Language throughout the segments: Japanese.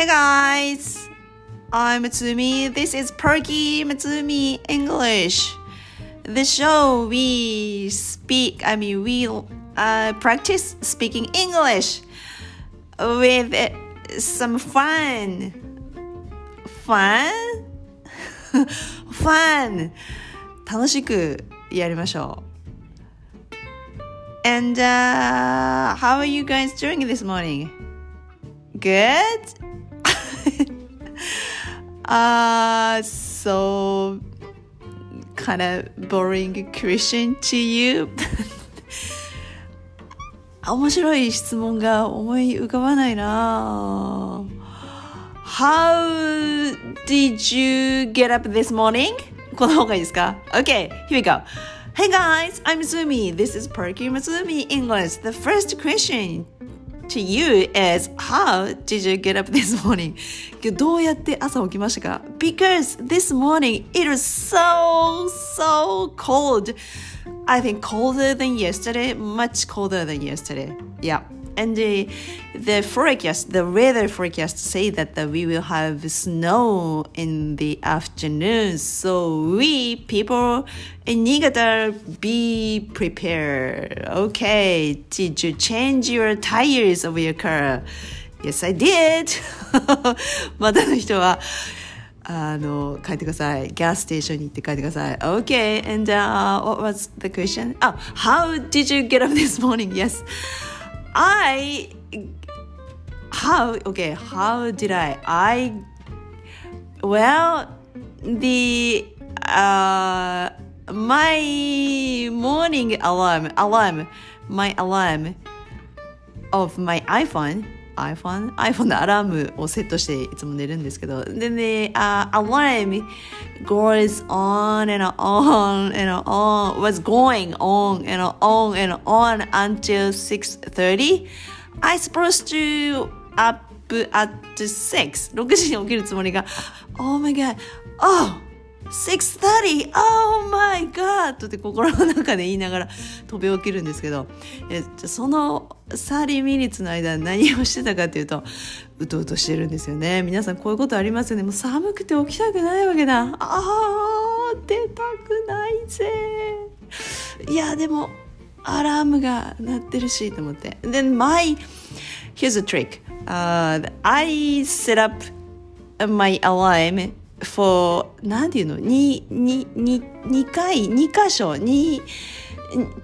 Hey guys, I'm Matsumi. This is Perky Matsumi English. The show we speak, I mean, we uh, practice speaking English with some fun. Fun? fun! 楽しくやりましょう。And uh, how are you guys doing this morning? Good? uh, so kind of boring question to you. 面白い質問が思い浮かばないな How did you get up this morning? この方がいいですか ?Okay, here we go. Hey guys, I'm Zumi. This is Perky Mazumi English. The first question to you is How did you get up this morning? どうやって朝起きましたか Because this morning it was so, so cold. I think colder than yesterday, much colder than yesterday. Yeah. And the, the forecast, the weather forecast say that, that we will have snow in the afternoon. So we, people in Niigata, be prepared. Okay, did you change your tires of your car? Yes, I did. またの人は、あの、書いてください。ガスステーションに行って書いてください。Okay, and、uh, what was the question? Oh, how did you get up this morning? Yes. I how okay how did I I well the uh my morning alarm alarm my alarm of my iPhone iPhone iPhone のアラームをセットしていつも寝るんですけどでね、uh, alarm goes on and on and on was going on and on and on until 6.30 I supposed to up at 6 6時に起きるつもりが Oh my god Oh 6.30! Oh my god! って心の中で言いながら飛び起きるんですけど、えその30ミニッツの間何をしてたかっていうと、うとうとしてるんですよね。皆さんこういうことありますよね。もう寒くて起きたくないわけだ。ああ、出たくないぜ。いや、でも、アラームが鳴ってるしと思って。Then my, here's a trick.、Uh, I set up my alarm for なんていうの？2, 2, 2, 2回2箇所2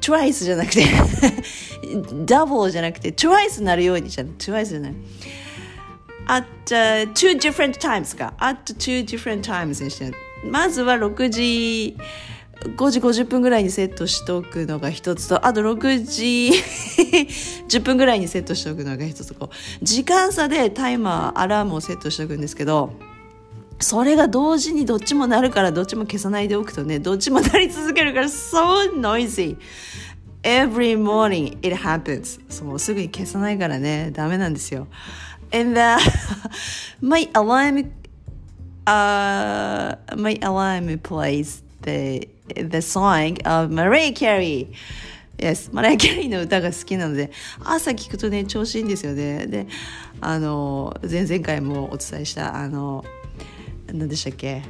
twice じゃなくて double じゃなくて twice なるようにじゃん twice じゃない？at、uh, two different times か。at two different times にして。まずは6時5時50分ぐらいにセットしておくのが一つと、あと6時 10分ぐらいにセットしておくのが一つこう、時間差でタイマー、アラームをセットしておくんですけど、それが同時にどっちもなるからどっちも消さないでおくとね、どっちもなり続けるから so noisy. Every morning it happens. そう、すぐに消さないからね、ダメなんですよ。And、uh, my alarm, uh, my alarm plays the, the song of Mariah Carey. Yes, マライア・キャリーの歌が好きなので、朝聞くとね、調子いいんですよね。で、あの、前々回もお伝えした、あの、何でしたっけ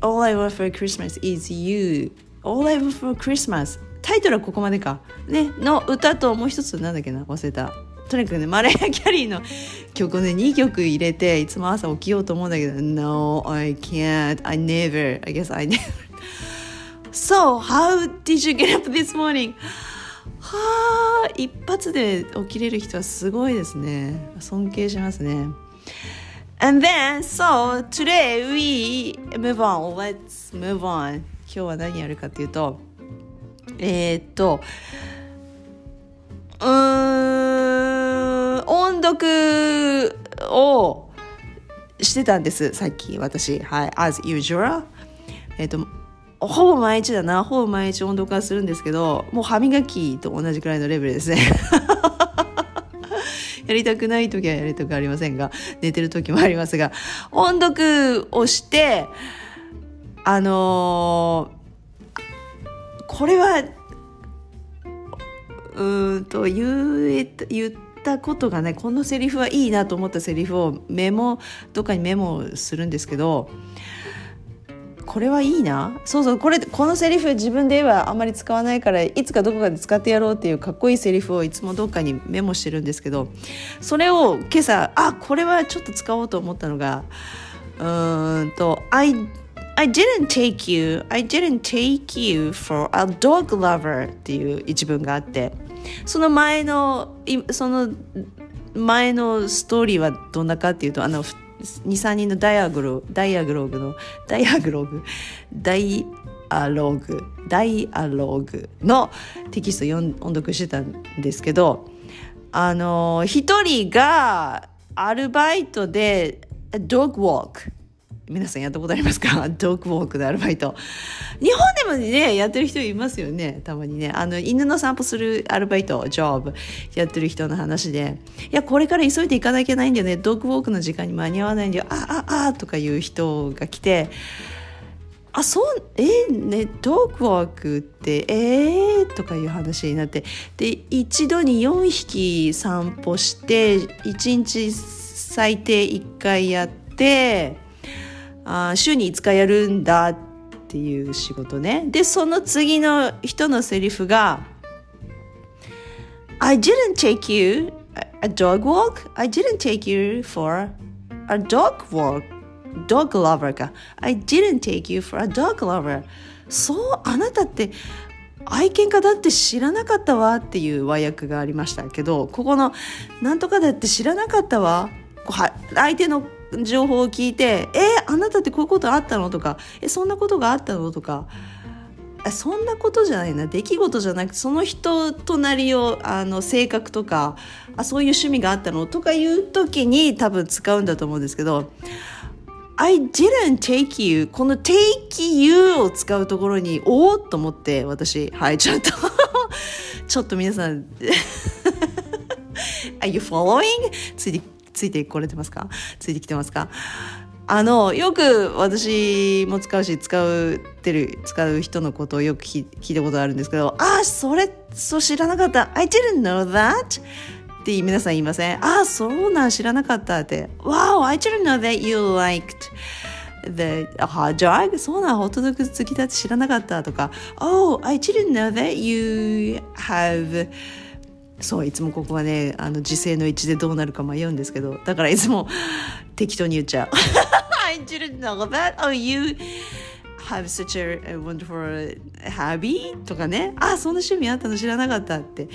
All I want for Christmas is you All I want for Christmas タイトルはここまでかねの歌ともう一つなんだっけな忘れたとにかくねマレーア・キャリーの曲をね2曲入れていつも朝起きようと思うんだけど No I can't I never I guess I never So how did you get up this morning? はあ一発で起きれる人はすごいですね尊敬しますね And then, so today we move on. Let's move on. 今日は何やるかっていうと、えー、っと、うーん、音読をしてたんです、さっき私。はい。as usual. えー、っと、ほぼ毎日だな。ほぼ毎日音読はするんですけど、もう歯磨きと同じくらいのレベルですね。やりたくない時はやりたくありませんが、寝てる時もありますが、音読をして、あのー、これは、うんと、言え、言ったことがねこのセリフはいいなと思ったセリフをメモどっかにメモするんですけどこれはいいな。そうそうこれこのセリフ自分ではあんまり使わないからいつかどこかで使ってやろうっていうかっこいいセリフをいつもどっかにメモしてるんですけどそれを今朝あこれはちょっと使おうと思ったのがうーんと I I didn't take you I didn't take you for a dog lover っていう一文があってその前のその前のストーリーはどんなかっていうとあの23人のダイアグロダイアグログのダイアグローグ？ダイアローグ？ダイアローグのテキスト音読してたんですけどあの一人がアルバイトでドッグウォーク皆さんやったことありますか？ドッグウォークのアルバイト。日本でもね、やってる人いますよね。たまにね。あの、犬の散歩するアルバイト、ジョブ、やってる人の話で、いや、これから急いで行かなきゃいけないんだよね。ドッグウォークの時間に間に合わないんだよ。あ、あ、あ、とかいう人が来て、あ、そう、えね、ドッグウォークって、えー、とかいう話になって、で、一度に4匹散歩して、1日最低1回やって、あ週に5日やるんだっていう仕事ね。で、その次の人のセリフが I didn't take you a dog walk. I didn't take you for a dog walk. dog lover か。I didn't take you for a dog lover. そう、あなたって愛犬家だって知らなかったわっていう和訳がありましたけど、ここのなんとかだって知らなかったわ。相手の情報を聞いて「えー、あなたってこういうことあったの?」とか「えそんなことがあったの?」とか。そんなことじゃないな。出来事じゃなくてその人となりをあの性格とかあそういう趣味があったの？とかいう時に多分使うんだと思うんですけど I didn't take you この take you を使うところにおおと思って私。はいちょっと。ちょっと皆さん。Are you following? ついてついてこれてますか？ついてきてますか？あのよく私も使うし使ってる使う人のことをよく聞いたことあるんですけどあそれそう知らなかった。I didn't know that って皆さん言いませんああそうなん知らなかったって Wow I didn't know that you liked the hot dog そうなんホットドッグ好きだって知らなかったとか Oh I didn't know that you have そういつもここはねあの時勢の位置でどうなるか迷うんですけどだからいつも適当に言っちゃう。I didn't know that oh you have such a wonderful hobby? とかね。あそんな趣味あったの知らなかったって。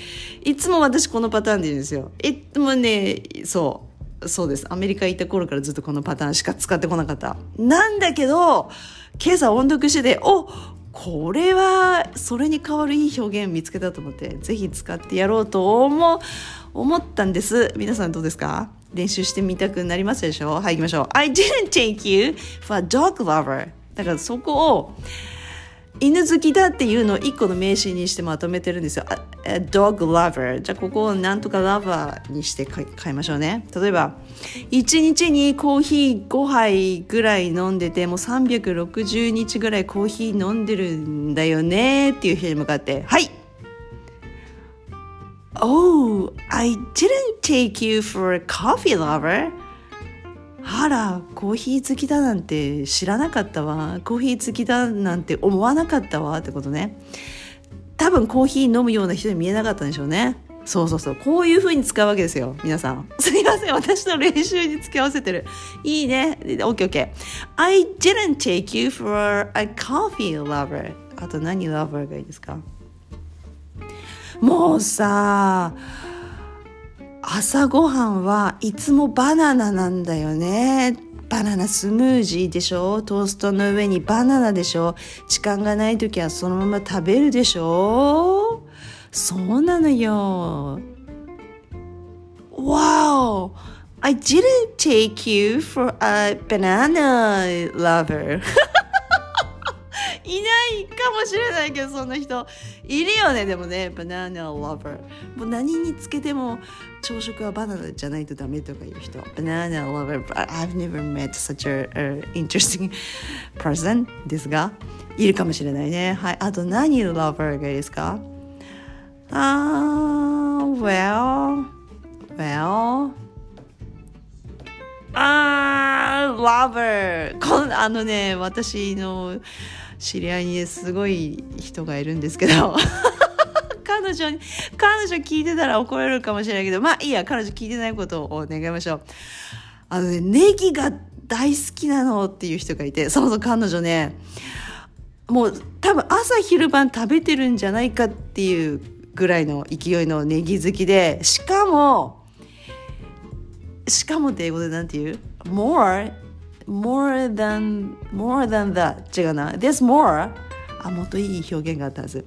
いつも私このパターンで言うんですよ。いつもねそうそうです。アメリカ行った頃からずっとこのパターンしか使ってこなかった。なんだけど今朝音読してておこれはそれに代わるいい表現見つけたと思ってぜひ使ってやろうと思思ったんです。皆さんどうですか？練習してみたくなりますでしょ？はい行きましょう。I didn't take you for a dog lover だからそこを犬好きだっていうのを一個の名詞にしてまとめてるんですよ。dog lover。じゃあここをなんとか lover にして変えましょうね。例えば、1日にコーヒー5杯ぐらい飲んでて、もう360日ぐらいコーヒー飲んでるんだよねっていう人に向かって、はい Oh, I didn't take you for a coffee lover. あらコーヒー好きだなんて知らなかったわ。コーヒー好きだなんて思わなかったわってことね。多分コーヒー飲むような人に見えなかったんでしょうね。そうそうそう。こういう風に使うわけですよ皆さん。すいません。私の練習に付き合わせてる。いいね。OKOK I didn't take you for a coffee lover あと何 lover がいいですか？もうさ朝ごはんはいつもバナナなんだよね。バナナスムージーでしょ？トーストの上にバナナでしょ？時間がない時はそのまま食べるでしょ？そうなのよ。Wow! I didn't take you for a banana lover. いないかもしれないけどそんな人。いるよねでもね。バナナ lover もう何につけても朝食はバナナじゃないとダメとかいう人。バナナ lover I've never met such a、uh, interesting person ですが。いるかもしれないね。はい。あと何 lover がいいですか？あー well well あー、ラブー。この、あのね、私の、知り合いにすごい人がいるんですけど。彼女に彼女聞いてたら怒られるかもしれないけど。まあいいや彼女聞いてないことを願いましょう。あのねネギが大好きなのっていう人がいてそうそう彼女ねもう多分朝昼晩食べてるんじゃないかっていうぐらいの勢いのネギ好きでしかもしかもって英語でなんて言う ?more more than more than that 違うな。There's more あもっといい表現があったはず。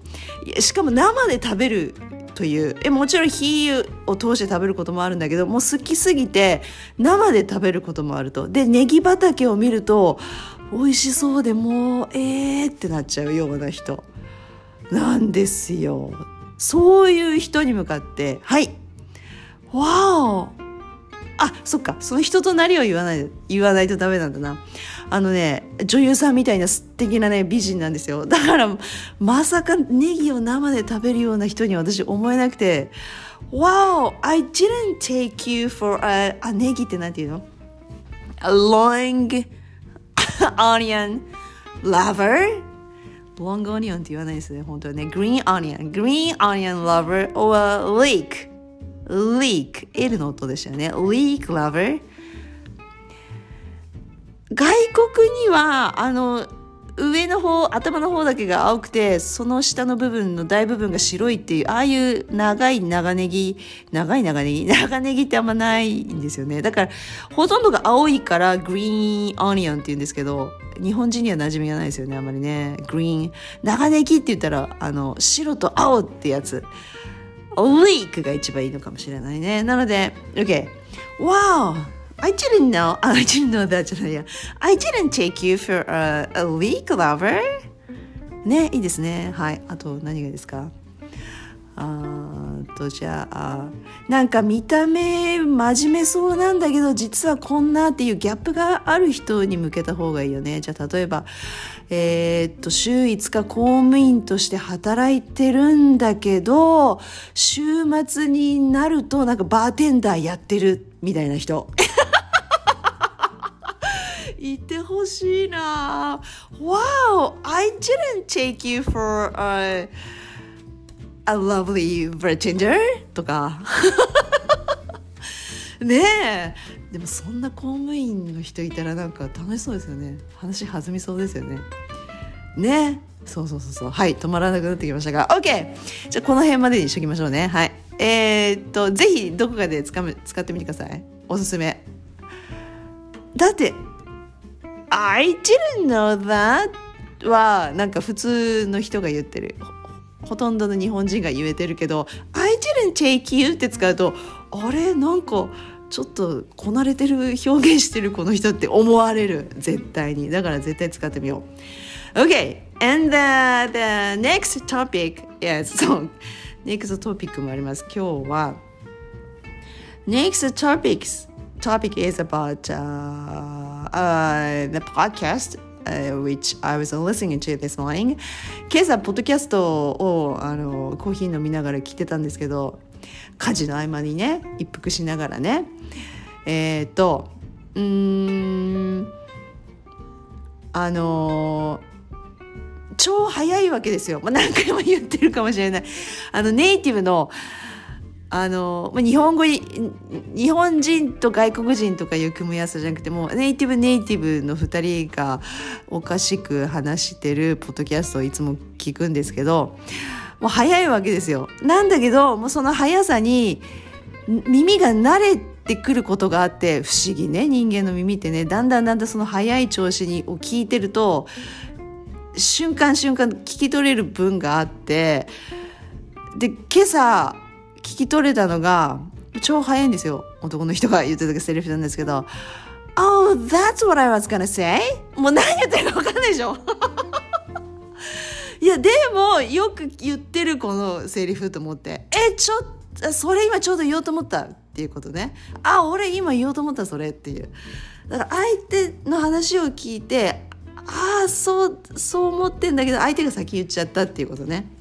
しかも生で食べるという。えもちろん火を通して食べることもあるんだけどもう好きすぎて生で食べることもあると。でネギ畑を見ると美味しそうでもうえーってなっちゃうような人。なんですよ。そういう人に向かってはい。わおあそっか。その人となりを言わない言わないとダメなんだな。あのね女優さんみたいな素敵なね美人なんですよ。だからまさかネギを生で食べるような人に私思えなくて Wow I didn't take you for a, あネギってなんていうの？A long onion lover? Long onion って言わないですね本当はね。Green onion green onion lover or leek leak L の音でしたよね。Leak lover 外国にはあの上の方頭の方だけが青くてその下の部分の大部分が白いっていうああいう長い長ネギ長い長ネギ長ネギってあんまないんですよね。だからほとんどが青いからグリーンオニオンって言うんですけど日本人には馴染みがないですよねあんまりね。グリーン長ネギって言ったらあの白と青ってやつ。Leak が一番いいのかもしれないね。なので、OK。Wow! I didn't know, I didn't know that じゃないや。I didn't take you for a, a leak lover? ね、いいですね。はい。あと何がいいですかあとじゃあなんか見た目真面目そうなんだけど実はこんなっていうギャップがある人に向けた方がいいよねじゃあ例えばえー、っと週5日公務員として働いてるんだけど週末になるとなんかバーテンダーやってるみたいな人。いてほしいな。Wow, I didn't take you for a a lovely bartender とか。ねえ。でもそんな公務員の人いたらなんか楽しそうですよね。話弾みそうですよね。ね。そうそうそうそう。はい止まらなくなってきましたが。OK じゃあこの辺までにしときましょうね。はい。えー、っとぜひどこかで使使ってみてください。おすすめ。だって I didn't know that はなんか普通の人が言ってる。ほとんどの日本人が言えてるけど「I didn't take you」って使うとあれなんかちょっとこなれてる表現してるこの人って思われる絶対にだから絶対使ってみよう OK and the, the next topic is そう next topic もあります今日は next topics topic is about uh, uh, the podcast uh, which I was listening to this morning. 今朝ポッドキャストをあのコーヒー飲みながら聞いてたんですけど家事の合間にね一服しながらね。えっ、ー、とうんあの超早いわけですよ、まあ、何回も言ってるかもしれない。あのネイティブのあの、まあ、日本語、日本人と外国人とかいう組み合わせじゃなくても、ネイティブネイティブの二人がおかしく話してるポッドキャストをいつも聞くんですけど、もう早いわけですよ。なんだけど、もうその速さに耳が慣れてくることがあって、不思議ね、人間の耳ってね、だんだんだんだんその速い調子にを聞いてると、瞬間瞬間聞き取れる分があって、で、今朝、聞き取れたのが超早いんですよ。男の人が言ってたセリフなんですけど。Oh, that's what I was gonna say? もう何言ってるか分かんないでしょ。いやでもよく言ってるこのセリフと思って。えちょっとそれ今ちょうど言おうと思ったっていうことね。あ俺今言おうと思ったそれっていう。だから相手の話を聞いてああそうそう思ってんだけど相手が先言っちゃったっていうことね。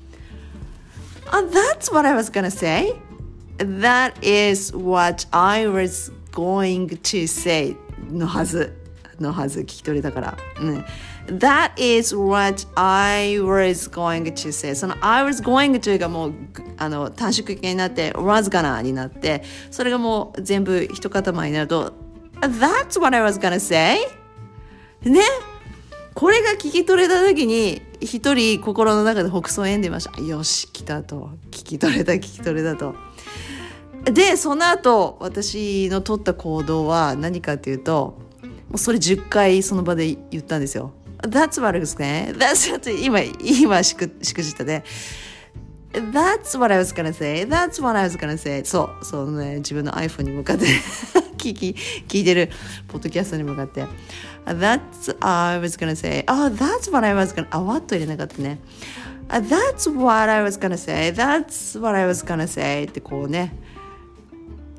Oh, that's what I was gonna say. That is what I was going to say のはず。のはず聞き取れたから、うん、That is what I was going to say その I was going to がもうあの短縮形になって was gonna になってそれがもう全部一塊になると That's what I was gonna say ねこれが聞き取れた時に一人心の中で北総んでました。よし来たと。聞き取れた聞き取れたと。でその後私の取った行動は何かっていうともうそれ10回その場で言ったんですよ。That's what I was gonna That's 今今しくしくじったね。That's what I was gonna say. That's what I was gonna say. そうそうね。自分の iPhone に向かって。聞き聞いてるポッドキャストに向かって That's、I was gonna say Oh that's what I was gonna あわっと入れなかったね That's what I was gonna say That's what I was gonna say ってこうね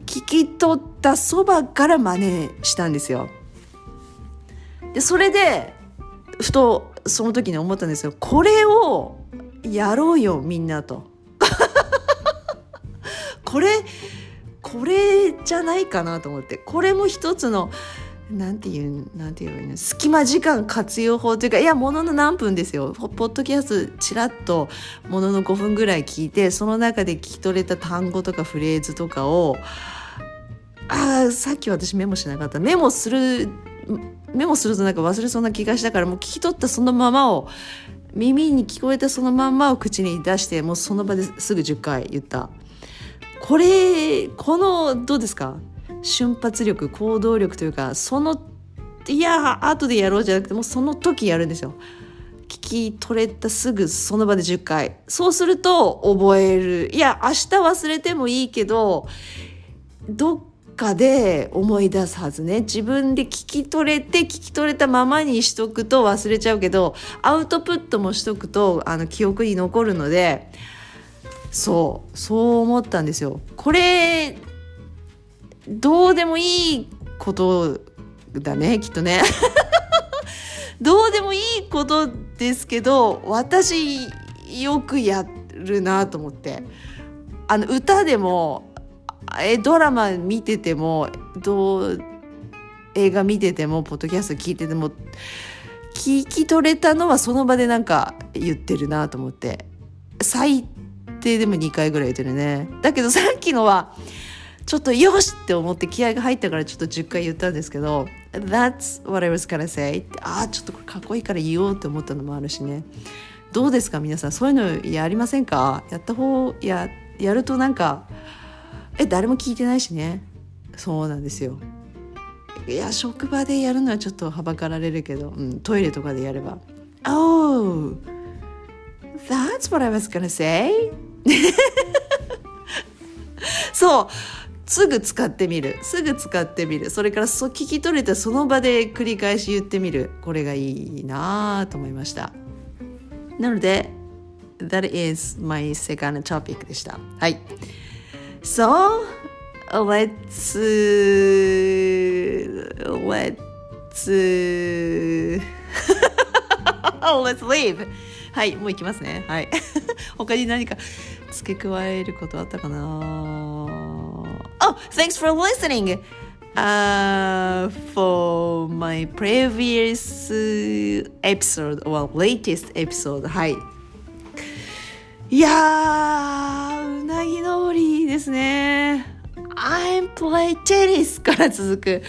聞き取ったそばから真似したんですよでそれでふとその時に思ったんですよこれをやろうよみんなとこれこれじゃないかなと思ってこれも一つのなんていう、なんていうの、隙間時間活用法というか、いや、ものの何分ですよ。ポッドキャストちらっとものの5分ぐらい聞いて、その中で聞き取れた単語とかフレーズとかを、ああ、さっき私メモしなかった。メモする、メモするとなんか忘れそうな気がしたから、もう聞き取ったそのままを、耳に聞こえたそのまんまを口に出して、もうその場ですぐ10回言った。これ、この、どうですか？瞬発力、行動力というか、その、いや、後でやろうじゃなくて、もうその時やるんですよ。聞き取れたすぐその場で10回。そうすると覚える。いや、明日忘れてもいいけど、どっかで思い出すはずね。自分で聞き取れて、聞き取れたままにしとくと忘れちゃうけど、アウトプットもしとくと、あの、記憶に残るので、そう、そう思ったんですよ。これ、どうでもいいことだね、きっとね。どうでもいいことですけど、私、よくやるなと思って。あの、歌でも、えドラマ見ててもどう映画見ててもポッドキャスト聞いてても聞き取れたのはその場でなんか言ってるなと思って最低でも2回ぐらい言ってるね。だけどさっきのはちょっとよしって思って気合が入ったからちょっと10回言ったんですけど That's what I was gonna say. ああちょっとこれかっこいいから言おうって思ったのもあるしね。どうですか皆さん？そういうのやりませんか？やった方ややるとなんかえ誰も聞いてないしね。そうなんですよ。いや職場でやるのはちょっとはばかられるけど、うん、トイレとかでやれば「Oh that's what I was gonna say. そう。すぐ使ってみる。すぐ使ってみる。それからそ聞き取れたその場で繰り返し言ってみる。これがいいなと思いました。なので That is my second topic でした。はい。So let's let's let's leave. はいもう行きますねはい他に何か付け加えることあったかな Oh thanks for listening uh, for my previous episode or latest episode はいいや、うなぎ登りですね。I'm play tennis から続く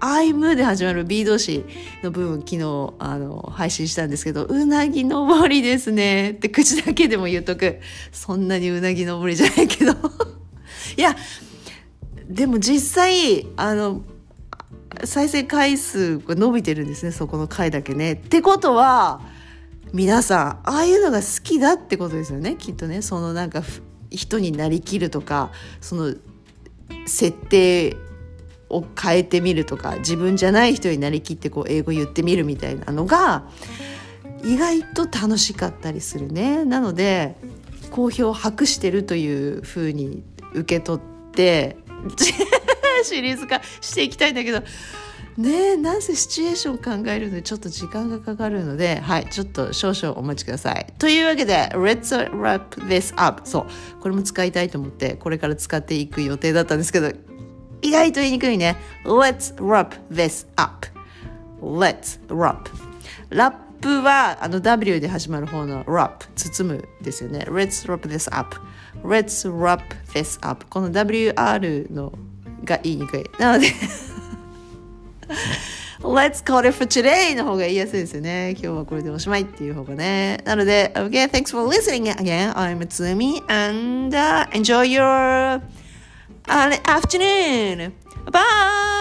I'm で始まる B 動詞の部分昨日あの配信したんですけど、うなぎ登りですねって口だけでも言っとく。そんなにうなぎ登りじゃないけど。いや、でも実際、あの、再生回数が伸びてるんですね、そこの回だけね。ってことは、皆さんああいうのが好きだってことですよねきっとねそのなんか人になりきるとかその設定を変えてみるとか自分じゃない人になりきってこう英語言ってみるみたいなのが意外と楽しかったりするね。なので好評を博してるというふうに受け取って シリーズ化していきたいんだけどねなんせシチュエーション考えるのにちょっと時間がかかるので、はい、ちょっと少々お待ちください。というわけで、Let's wrap this up. そう、これも使いたいと思って、これから使っていく予定だったんですけど、意外と言いにくいね。Let's wrap this up. Let's wrap. ラップはあの W で始まる方の wrap 包むですよね Let's wrap this up Let's wrap this up この WR のが言いにくいなので Let's call it for today の方が言いやすいですよね今日はこれでおしまいっていう方がねなので Okay, thanks for listening again I'm Tsumi and、uh, enjoy your、uh, afternoon. Bye